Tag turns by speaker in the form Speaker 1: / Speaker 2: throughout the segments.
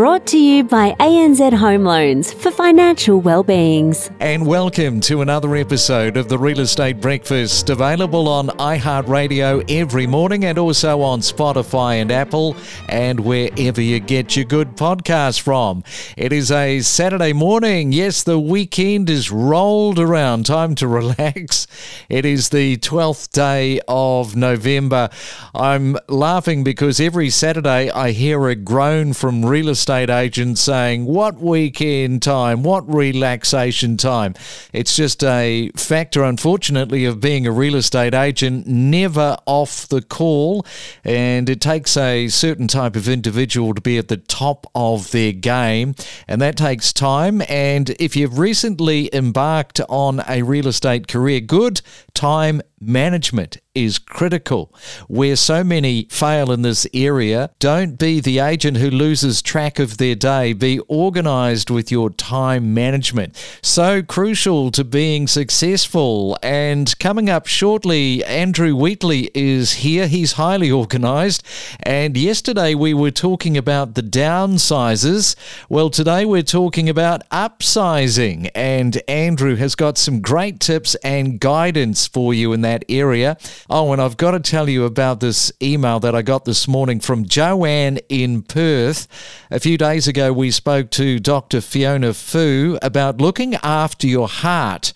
Speaker 1: brought to you by ANZ Home Loans for financial well-beings.
Speaker 2: And welcome to another episode of the Real Estate Breakfast, available on iHeartRadio every morning and also on Spotify and Apple and wherever you get your good podcasts from. It is a Saturday morning. Yes, the weekend is rolled around. Time to relax. It is the 12th day of November. I'm laughing because every Saturday I I hear a groan from real estate agents saying, What weekend time? What relaxation time? It's just a factor, unfortunately, of being a real estate agent, never off the call. And it takes a certain type of individual to be at the top of their game, and that takes time. And if you've recently embarked on a real estate career, good time management is critical. Where so many fail in this area, don't be the agent who loses track of their day. Be organized with your time management. So crucial to being successful. And coming up shortly, Andrew Wheatley is here. He's highly organized. And yesterday we were talking about the downsizes. Well, today we're talking about upsizing. And Andrew has got some great tips and guidance for you in that area. Oh, and I've got to tell you about this email that I got this morning from Joanne in Perth. A few days ago, we spoke to Dr. Fiona Fu about looking after your heart.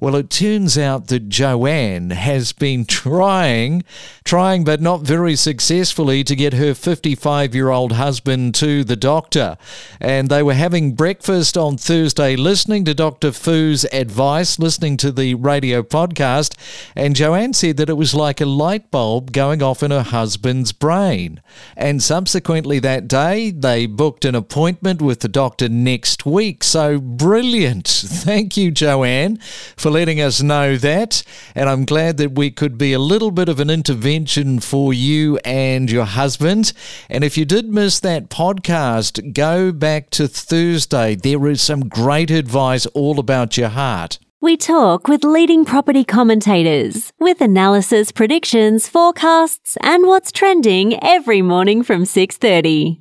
Speaker 2: Well, it turns out that Joanne has been trying, trying but not very successfully to get her 55 year old husband to the doctor. And they were having breakfast on Thursday, listening to Dr. Fu's advice, listening to the radio podcast. And Joanne said that it was like a light bulb going off in her husband's brain. And subsequently that day, they booked an appointment with the doctor next week. So brilliant. Thank you, Joanne, for letting us know that. And I'm glad that we could be a little bit of an intervention for you and your husband. And if you did miss that podcast, go back to Thursday. There is some great advice all about your heart.
Speaker 1: We talk with leading property commentators with analysis, predictions, forecasts, and what's trending every morning from 6:30.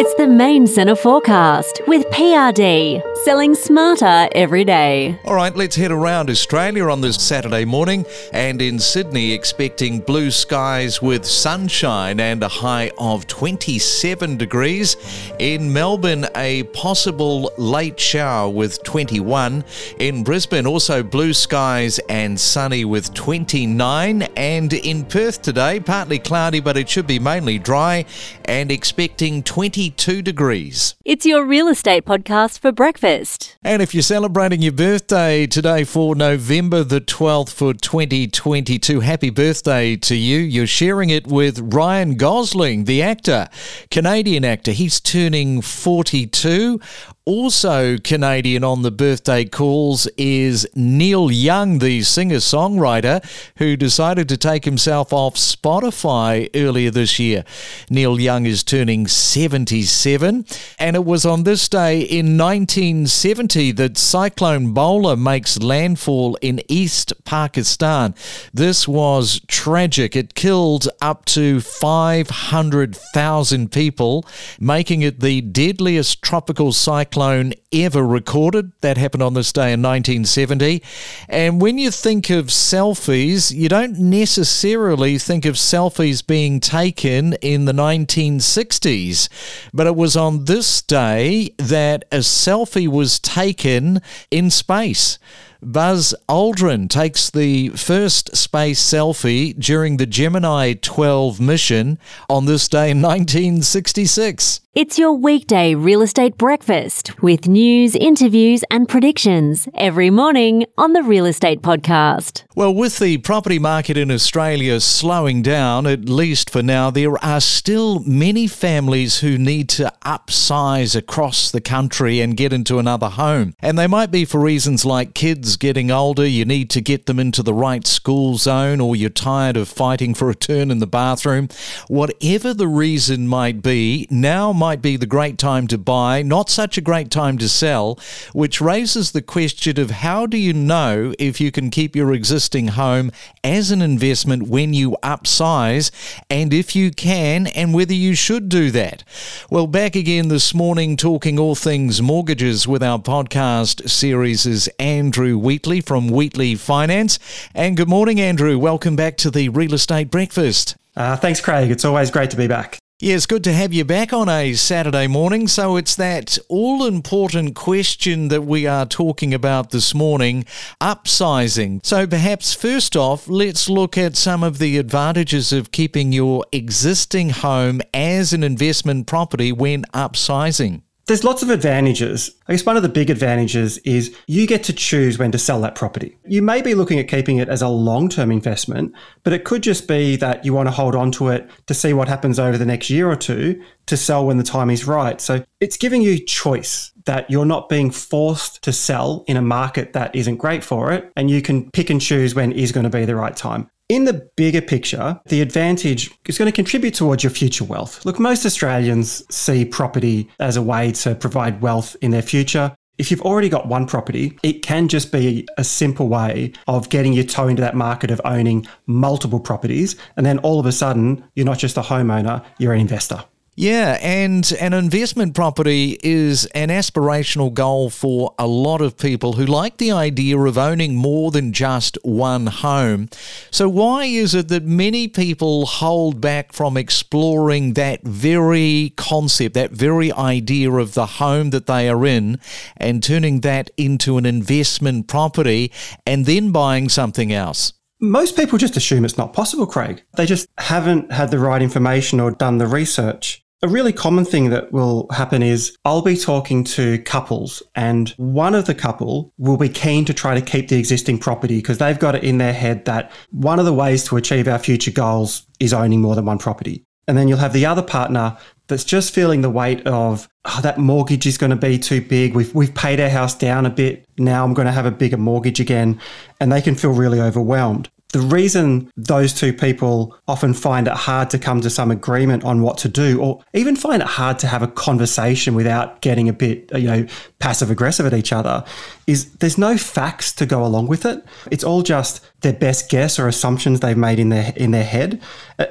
Speaker 1: It's the main centre forecast with PRD, selling smarter every day.
Speaker 2: All right, let's head around Australia on this Saturday morning and in Sydney expecting blue skies with sunshine and a high of 27 degrees. In Melbourne, a possible late shower with 21. In Brisbane, also blue skies and sunny with 29. And in Perth today, partly cloudy, but it should be mainly dry and expecting 22 degrees.
Speaker 1: It's your real estate podcast for breakfast.
Speaker 2: And if you're celebrating your birthday today for November the 12th for 2022, happy birthday to you. You're sharing it with Ryan Gosling, the actor, Canadian actor. He's turning 42. Also, Canadian on the birthday calls is Neil Young, the singer songwriter, who decided to take himself off Spotify earlier this year. Neil Young is turning 77, and it was on this day in 1970 that Cyclone Bhola makes landfall in East Pakistan. This was tragic. It killed up to 500,000 people, making it the deadliest tropical cyclone cyclone ever recorded. That happened on this day in 1970. And when you think of selfies, you don't necessarily think of selfies being taken in the 1960s. But it was on this day that a selfie was taken in space. Buzz Aldrin takes the first space selfie during the Gemini 12 mission on this day in 1966.
Speaker 1: It's your weekday real estate breakfast with news, interviews, and predictions every morning on the Real Estate Podcast.
Speaker 2: Well, with the property market in Australia slowing down, at least for now, there are still many families who need to upsize across the country and get into another home. And they might be for reasons like kids getting older, you need to get them into the right school zone, or you're tired of fighting for a turn in the bathroom. Whatever the reason might be, now might might be the great time to buy, not such a great time to sell, which raises the question of how do you know if you can keep your existing home as an investment when you upsize, and if you can, and whether you should do that? Well, back again this morning talking all things mortgages with our podcast series is Andrew Wheatley from Wheatley Finance. And good morning, Andrew. Welcome back to the Real Estate Breakfast.
Speaker 3: Uh, thanks, Craig. It's always great to be back.
Speaker 2: Yeah, good to have you back on a Saturday morning. So it's that all important question that we are talking about this morning upsizing. So perhaps first off, let's look at some of the advantages of keeping your existing home as an investment property when upsizing.
Speaker 3: There's lots of advantages. I guess one of the big advantages is you get to choose when to sell that property. You may be looking at keeping it as a long term investment, but it could just be that you want to hold on to it to see what happens over the next year or two to sell when the time is right. So it's giving you choice that you're not being forced to sell in a market that isn't great for it, and you can pick and choose when is going to be the right time. In the bigger picture, the advantage is going to contribute towards your future wealth. Look, most Australians see property as a way to provide wealth in their future. If you've already got one property, it can just be a simple way of getting your toe into that market of owning multiple properties. And then all of a sudden, you're not just a homeowner, you're an investor.
Speaker 2: Yeah, and an investment property is an aspirational goal for a lot of people who like the idea of owning more than just one home. So, why is it that many people hold back from exploring that very concept, that very idea of the home that they are in, and turning that into an investment property and then buying something else?
Speaker 3: Most people just assume it's not possible, Craig. They just haven't had the right information or done the research. A really common thing that will happen is I'll be talking to couples, and one of the couple will be keen to try to keep the existing property because they've got it in their head that one of the ways to achieve our future goals is owning more than one property. And then you'll have the other partner that's just feeling the weight of oh, that mortgage is going to be too big. We've, we've paid our house down a bit. Now I'm going to have a bigger mortgage again. And they can feel really overwhelmed. The reason those two people often find it hard to come to some agreement on what to do, or even find it hard to have a conversation without getting a bit, you know, passive aggressive at each other, is there's no facts to go along with it. It's all just their best guess or assumptions they've made in their in their head.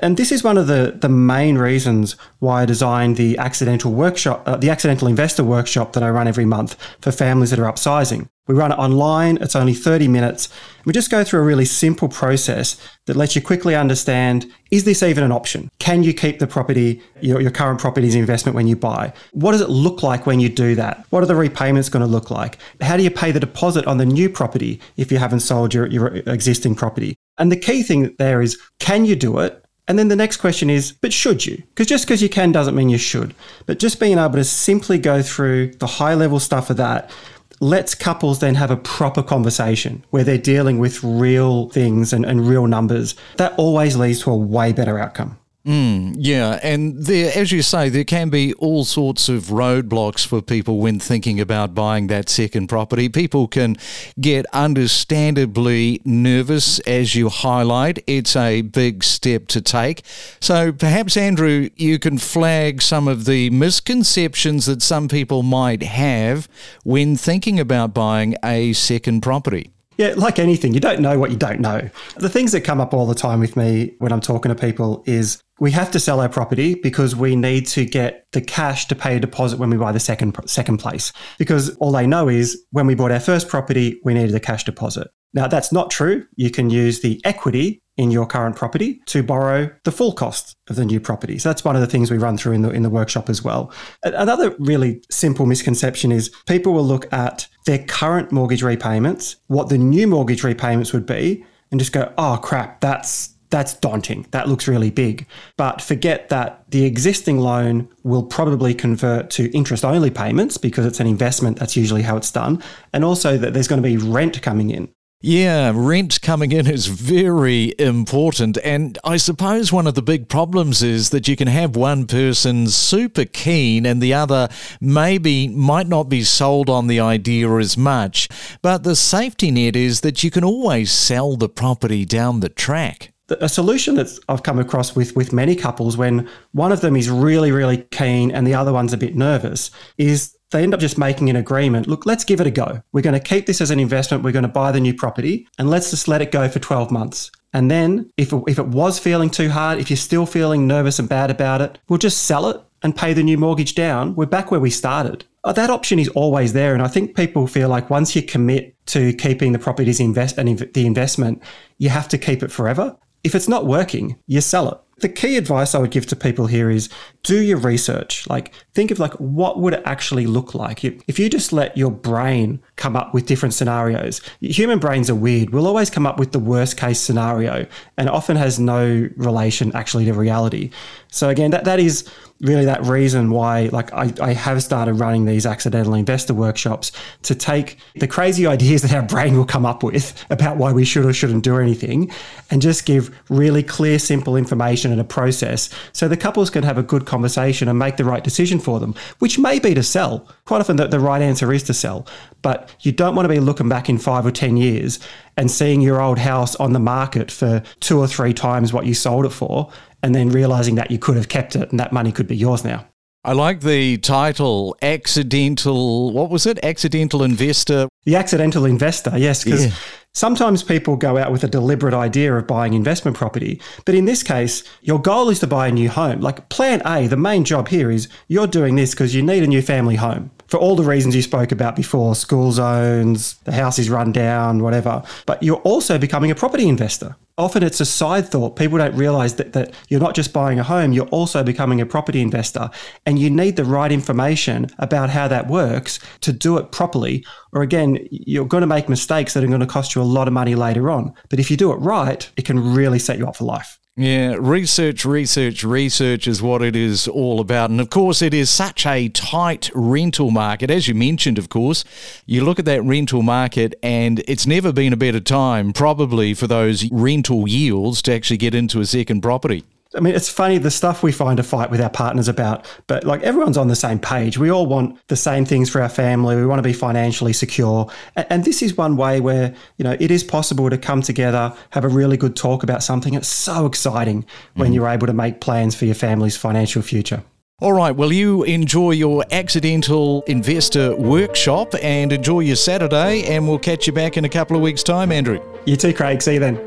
Speaker 3: And this is one of the the main reasons why I designed the accidental workshop, uh, the accidental investor workshop that I run every month for families that are upsizing. We run it online, it's only 30 minutes. We just go through a really simple process that lets you quickly understand is this even an option? Can you keep the property, your, your current property's investment when you buy? What does it look like when you do that? What are the repayments going to look like? How do you pay the deposit on the new property if you haven't sold your, your existing property? And the key thing there is can you do it? And then the next question is, but should you? Because just because you can doesn't mean you should. But just being able to simply go through the high level stuff of that lets couples then have a proper conversation where they're dealing with real things and, and real numbers. That always leads to a way better outcome.
Speaker 2: Mm, yeah, and there, as you say, there can be all sorts of roadblocks for people when thinking about buying that second property. People can get understandably nervous, as you highlight. It's a big step to take. So perhaps, Andrew, you can flag some of the misconceptions that some people might have when thinking about buying a second property.
Speaker 3: Yeah, like anything, you don't know what you don't know. The things that come up all the time with me when I'm talking to people is we have to sell our property because we need to get the cash to pay a deposit when we buy the second second place. Because all they know is when we bought our first property, we needed a cash deposit. Now that's not true. You can use the equity in your current property to borrow the full cost of the new property. So that's one of the things we run through in the in the workshop as well. Another really simple misconception is people will look at their current mortgage repayments, what the new mortgage repayments would be, and just go, "Oh crap, that's that's daunting. That looks really big. But forget that the existing loan will probably convert to interest only payments because it's an investment. That's usually how it's done. And also that there's going to be rent coming in.
Speaker 2: Yeah, rent coming in is very important. And I suppose one of the big problems is that you can have one person super keen and the other maybe might not be sold on the idea as much. But the safety net is that you can always sell the property down the track.
Speaker 3: a solution that I've come across with with many couples when one of them is really really keen and the other one's a bit nervous is they end up just making an agreement. Look, let's give it a go. We're going to keep this as an investment. We're going to buy the new property and let's just let it go for 12 months. And then if if it was feeling too hard, if you're still feeling nervous and bad about it, we'll just sell it and pay the new mortgage down. We're back where we started. Uh, that option is always there. And I think people feel like once you commit to keeping the property's invest and the investment, you have to keep it forever. If it's not working, you sell it. The key advice I would give to people here is do your research. Like think of like what would it actually look like if you just let your brain come up with different scenarios. Human brains are weird. We'll always come up with the worst case scenario and often has no relation actually to reality. So again, that that is really that reason why like I, I have started running these accidental investor workshops to take the crazy ideas that our brain will come up with about why we should or shouldn't do anything and just give really clear simple information and a process so the couples can have a good conversation and make the right decision for them which may be to sell. Quite often the, the right answer is to sell but you don't want to be looking back in five or ten years and seeing your old house on the market for two or three times what you sold it for and then realizing that you could have kept it and that money could be yours now.
Speaker 2: I like the title, Accidental, what was it? Accidental Investor.
Speaker 3: The Accidental Investor, yes, because yeah. sometimes people go out with a deliberate idea of buying investment property. But in this case, your goal is to buy a new home. Like plan A, the main job here is you're doing this because you need a new family home for all the reasons you spoke about before school zones, the house is run down, whatever. But you're also becoming a property investor. Often it's a side thought. People don't realize that, that you're not just buying a home, you're also becoming a property investor. And you need the right information about how that works to do it properly. Or again, you're going to make mistakes that are going to cost you a lot of money later on. But if you do it right, it can really set you up for life.
Speaker 2: Yeah, research, research, research is what it is all about. And of course, it is such a tight rental market. As you mentioned, of course, you look at that rental market, and it's never been a better time, probably, for those rental yields to actually get into a second property.
Speaker 3: I mean, it's funny the stuff we find a fight with our partners about, but like everyone's on the same page. We all want the same things for our family. We want to be financially secure. And, this is one way where, you know, it is possible to come together, have a really good talk about something. It's so exciting when mm. you're able to make plans for your family's financial future.
Speaker 2: All right, well, you enjoy your accidental investor workshop and enjoy your Saturday, and we'll catch you back in a couple of weeks' time, Andrew.
Speaker 3: You too, Craig. See you then.